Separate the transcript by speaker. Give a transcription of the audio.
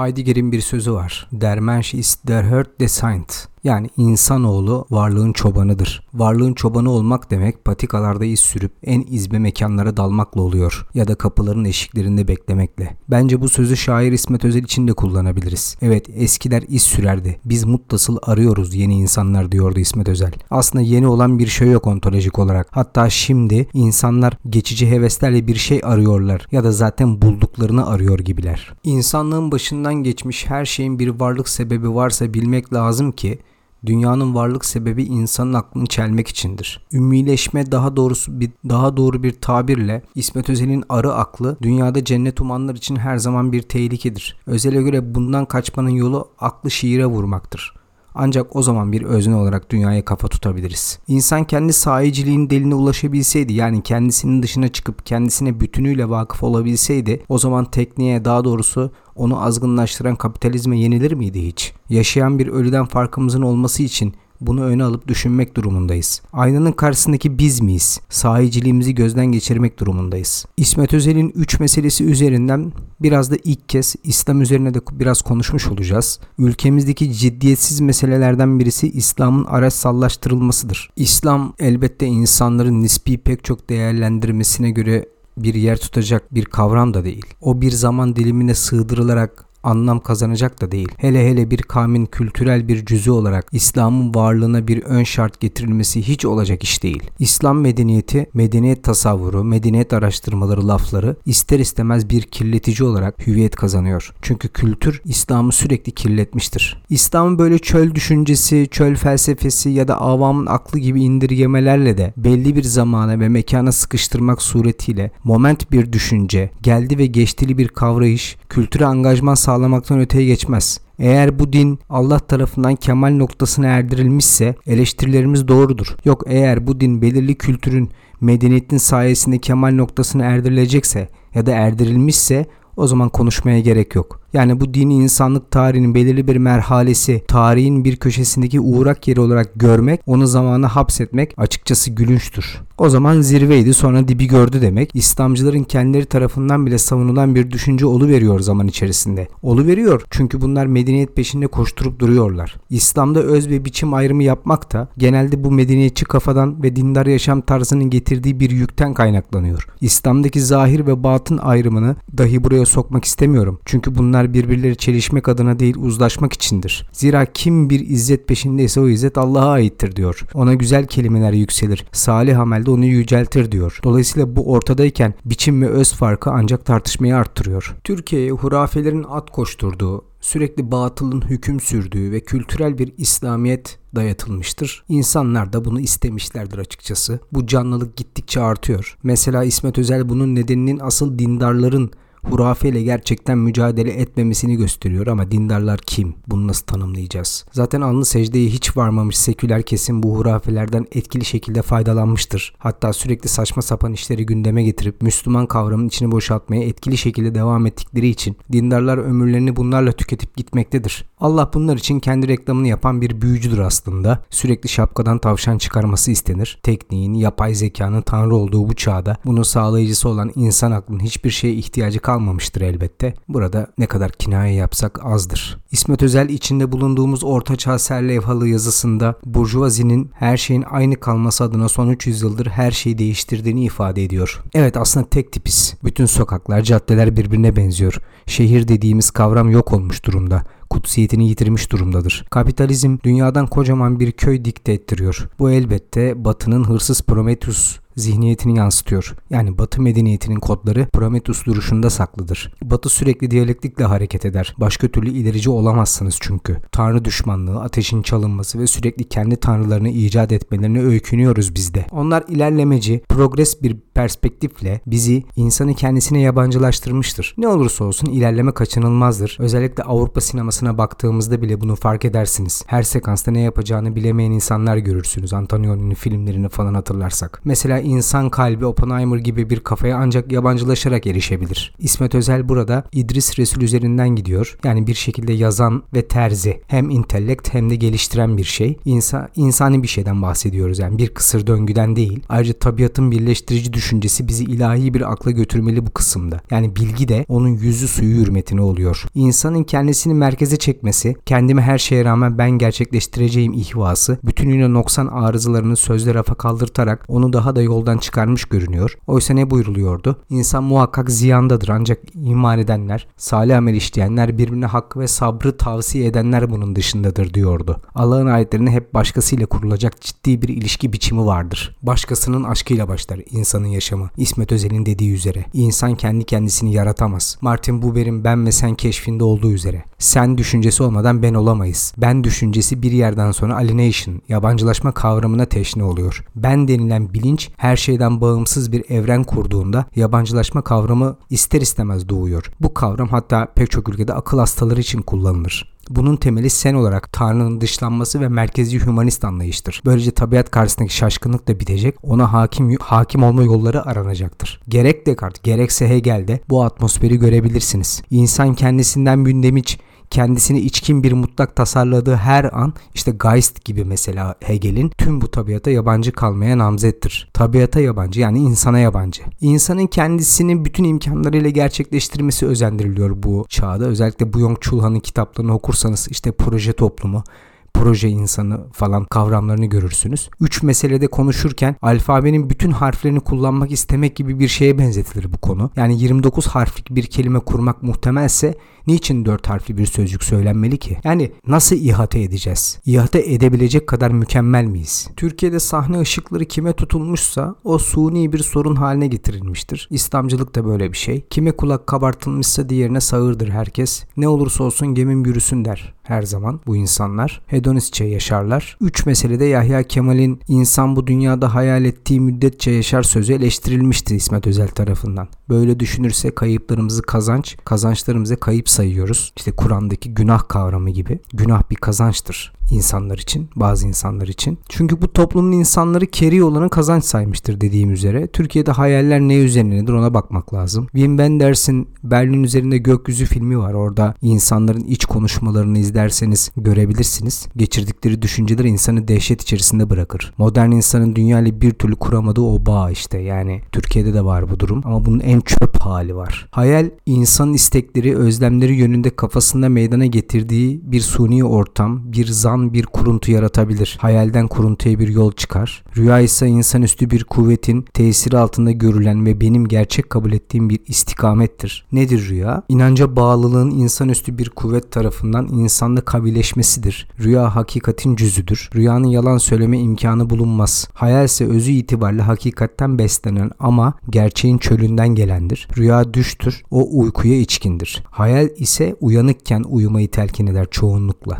Speaker 1: Heidegger'in bir sözü var. Der Mensch ist der Herd des Saint. Yani insanoğlu varlığın çobanıdır. Varlığın çobanı olmak demek patikalarda iz sürüp en izbe mekanlara dalmakla oluyor ya da kapıların eşiklerinde beklemekle. Bence bu sözü şair İsmet Özel için de kullanabiliriz. Evet eskiler iz sürerdi. Biz mutlasıl arıyoruz yeni insanlar diyordu İsmet Özel. Aslında yeni olan bir şey yok ontolojik olarak. Hatta şimdi insanlar geçici heveslerle bir şey arıyorlar ya da zaten bulduklarını arıyor gibiler. İnsanlığın başından geçmiş her şeyin bir varlık sebebi varsa bilmek lazım ki Dünyanın varlık sebebi insanın aklını çelmek içindir. Ümmileşme daha doğrusu bir daha doğru bir tabirle İsmet Özel'in arı aklı dünyada cennet umanlar için her zaman bir tehlikedir. Özel'e göre bundan kaçmanın yolu aklı şiire vurmaktır. Ancak o zaman bir özne olarak dünyaya kafa tutabiliriz. İnsan kendi sahiciliğin deline ulaşabilseydi yani kendisinin dışına çıkıp kendisine bütünüyle vakıf olabilseydi o zaman tekniğe daha doğrusu onu azgınlaştıran kapitalizme yenilir miydi hiç? Yaşayan bir ölüden farkımızın olması için bunu öne alıp düşünmek durumundayız. Aynanın karşısındaki biz miyiz? Sahiciliğimizi gözden geçirmek durumundayız. İsmet Özel'in 3 meselesi üzerinden biraz da ilk kez İslam üzerine de biraz konuşmuş olacağız. Ülkemizdeki ciddiyetsiz meselelerden birisi İslam'ın araç sallaştırılmasıdır. İslam elbette insanların nispi pek çok değerlendirmesine göre bir yer tutacak bir kavram da değil. O bir zaman dilimine sığdırılarak anlam kazanacak da değil. Hele hele bir kavmin kültürel bir cüzü olarak İslam'ın varlığına bir ön şart getirilmesi hiç olacak iş değil. İslam medeniyeti, medeniyet tasavvuru, medeniyet araştırmaları lafları ister istemez bir kirletici olarak hüviyet kazanıyor. Çünkü kültür İslam'ı sürekli kirletmiştir. İslam'ın böyle çöl düşüncesi, çöl felsefesi ya da avamın aklı gibi indirgemelerle de belli bir zamana ve mekana sıkıştırmak suretiyle moment bir düşünce, geldi ve geçtili bir kavrayış, kültüre angajman sağlamaktan öteye geçmez. Eğer bu din Allah tarafından kemal noktasına erdirilmişse eleştirilerimiz doğrudur. Yok eğer bu din belirli kültürün medeniyetin sayesinde kemal noktasına erdirilecekse ya da erdirilmişse o zaman konuşmaya gerek yok. Yani bu dini insanlık tarihinin belirli bir merhalesi, tarihin bir köşesindeki uğrak yeri olarak görmek, onu zamana hapsetmek açıkçası gülünçtür. O zaman zirveydi sonra dibi gördü demek. İslamcıların kendileri tarafından bile savunulan bir düşünce olu veriyor zaman içerisinde. Olu veriyor çünkü bunlar medeniyet peşinde koşturup duruyorlar. İslam'da öz ve biçim ayrımı yapmak da genelde bu medeniyetçi kafadan ve dindar yaşam tarzının getirdiği bir yükten kaynaklanıyor. İslam'daki zahir ve batın ayrımını dahi buraya sokmak istemiyorum. Çünkü bunlar bunlar birbirleri çelişmek adına değil uzlaşmak içindir. Zira kim bir izzet peşindeyse o izzet Allah'a aittir diyor. Ona güzel kelimeler yükselir. Salih amelde onu yüceltir diyor. Dolayısıyla bu ortadayken biçim ve öz farkı ancak tartışmayı arttırıyor. Türkiye'ye hurafelerin at koşturduğu, sürekli batılın hüküm sürdüğü ve kültürel bir İslamiyet dayatılmıştır. İnsanlar da bunu istemişlerdir açıkçası. Bu canlılık gittikçe artıyor. Mesela İsmet Özel bunun nedeninin asıl dindarların hurafeyle gerçekten mücadele etmemesini gösteriyor ama dindarlar kim? Bunu nasıl tanımlayacağız? Zaten alnı secdeye hiç varmamış seküler kesim bu hurafelerden etkili şekilde faydalanmıştır. Hatta sürekli saçma sapan işleri gündeme getirip Müslüman kavramının içini boşaltmaya etkili şekilde devam ettikleri için dindarlar ömürlerini bunlarla tüketip gitmektedir. Allah bunlar için kendi reklamını yapan bir büyücüdür aslında. Sürekli şapkadan tavşan çıkarması istenir. Tekniğin, yapay zekanın tanrı olduğu bu çağda bunun sağlayıcısı olan insan aklının hiçbir şeye ihtiyacı kalmamıştır elbette. Burada ne kadar kinaye yapsak azdır. İsmet Özel içinde bulunduğumuz ortaçağ serlevhalı yazısında Burjuvazinin her şeyin aynı kalması adına son 300 yıldır her şeyi değiştirdiğini ifade ediyor. Evet aslında tek tipiz. Bütün sokaklar, caddeler birbirine benziyor. Şehir dediğimiz kavram yok olmuş durumda kutsiyetini yitirmiş durumdadır. Kapitalizm dünyadan kocaman bir köy dikte ettiriyor. Bu elbette Batı'nın hırsız Prometheus zihniyetini yansıtıyor. Yani Batı medeniyetinin kodları Prometheus duruşunda saklıdır. Batı sürekli diyalektikle hareket eder. Başka türlü ilerici olamazsınız çünkü. Tanrı düşmanlığı, ateşin çalınması ve sürekli kendi tanrılarını icat etmelerine öykünüyoruz biz de. Onlar ilerlemeci, progres bir perspektifle bizi insanı kendisine yabancılaştırmıştır. Ne olursa olsun ilerleme kaçınılmazdır. Özellikle Avrupa sinemasına baktığımızda bile bunu fark edersiniz. Her sekansta ne yapacağını bilemeyen insanlar görürsünüz. Antonioni'nin filmlerini falan hatırlarsak. Mesela insan kalbi Oppenheimer gibi bir kafaya ancak yabancılaşarak erişebilir. İsmet Özel burada İdris Resul üzerinden gidiyor. Yani bir şekilde yazan ve terzi. Hem intellekt hem de geliştiren bir şey. İnsan, insani bir şeyden bahsediyoruz yani bir kısır döngüden değil. Ayrıca tabiatın birleştirici düşüncesi bizi ilahi bir akla götürmeli bu kısımda. Yani bilgi de onun yüzü suyu hürmetine oluyor. İnsanın kendisini merkeze çekmesi, kendimi her şeye rağmen ben gerçekleştireceğim ihvası, bütünüyle noksan arızalarını sözle rafa kaldırtarak onu daha da yoldan çıkarmış görünüyor. Oysa ne buyruluyordu? İnsan muhakkak ziyandadır ancak iman edenler, salih amel işleyenler, birbirine hakkı ve sabrı tavsiye edenler bunun dışındadır diyordu. Allah'ın ayetlerine hep başkasıyla kurulacak ciddi bir ilişki biçimi vardır. Başkasının aşkıyla başlar insanın yaşamı. İsmet Özel'in dediği üzere. İnsan kendi kendisini yaratamaz. Martin Buber'in ben ve sen keşfinde olduğu üzere. Sen düşüncesi olmadan ben olamayız. Ben düşüncesi bir yerden sonra alienation, yabancılaşma kavramına teşne oluyor. Ben denilen bilinç her şeyden bağımsız bir evren kurduğunda yabancılaşma kavramı ister istemez doğuyor. Bu kavram hatta pek çok ülkede akıl hastaları için kullanılır. Bunun temeli sen olarak Tanrı'nın dışlanması ve merkezi hümanist anlayıştır. Böylece tabiat karşısındaki şaşkınlık da bitecek, ona hakim hakim olma yolları aranacaktır. Gerek Descartes gerekse Hegel'de bu atmosferi görebilirsiniz. İnsan kendisinden mündemiç kendisini içkin bir mutlak tasarladığı her an işte Geist gibi mesela Hegel'in tüm bu tabiata yabancı kalmaya namzettir. Tabiata yabancı yani insana yabancı. İnsanın kendisini bütün imkanlarıyla gerçekleştirmesi özendiriliyor bu çağda. Özellikle Byung Chul Han'ın kitaplarını okursanız işte proje toplumu, proje insanı falan kavramlarını görürsünüz. Üç meselede konuşurken alfabenin bütün harflerini kullanmak istemek gibi bir şeye benzetilir bu konu. Yani 29 harflik bir kelime kurmak muhtemelse niçin 4 harfli bir sözcük söylenmeli ki? Yani nasıl ihate edeceğiz? İhate edebilecek kadar mükemmel miyiz? Türkiye'de sahne ışıkları kime tutulmuşsa o suni bir sorun haline getirilmiştir. İslamcılık da böyle bir şey. Kime kulak kabartılmışsa diğerine sağırdır herkes. Ne olursa olsun gemim yürüsün der her zaman bu insanlar. Hedonistçe yaşarlar. Üç meselede Yahya Kemal'in insan bu dünyada hayal ettiği müddetçe yaşar sözü eleştirilmiştir İsmet Özel tarafından. Böyle düşünürse kayıplarımızı kazanç, kazançlarımıza kayıp sayıyoruz. İşte Kur'an'daki günah kavramı gibi. Günah bir kazançtır insanlar için, bazı insanlar için. Çünkü bu toplumun insanları keri olanı kazanç saymıştır dediğim üzere. Türkiye'de hayaller ne üzerinedir ona bakmak lazım. Wim Wenders'in Berlin üzerinde gökyüzü filmi var. Orada insanların iç konuşmalarını izlerseniz görebilirsiniz. Geçirdikleri düşünceler insanı dehşet içerisinde bırakır. Modern insanın dünya ile bir türlü kuramadığı o bağ işte. Yani Türkiye'de de var bu durum ama bunun en çöp hali var. Hayal insanın istekleri, özlemleri yönünde kafasında meydana getirdiği bir suni ortam, bir zan bir kuruntu yaratabilir. Hayalden kuruntuya bir yol çıkar. Rüya ise insanüstü bir kuvvetin tesiri altında görülen ve benim gerçek kabul ettiğim bir istikamettir. Nedir rüya? İnanca bağlılığın insanüstü bir kuvvet tarafından insanla kabileşmesidir. Rüya hakikatin cüzüdür. Rüyanın yalan söyleme imkanı bulunmaz. Hayal ise özü itibariyle hakikatten beslenen ama gerçeğin çölünden gelendir. Rüya düştür, o uykuya içkindir. Hayal ise uyanıkken uyumayı telkin eder çoğunlukla.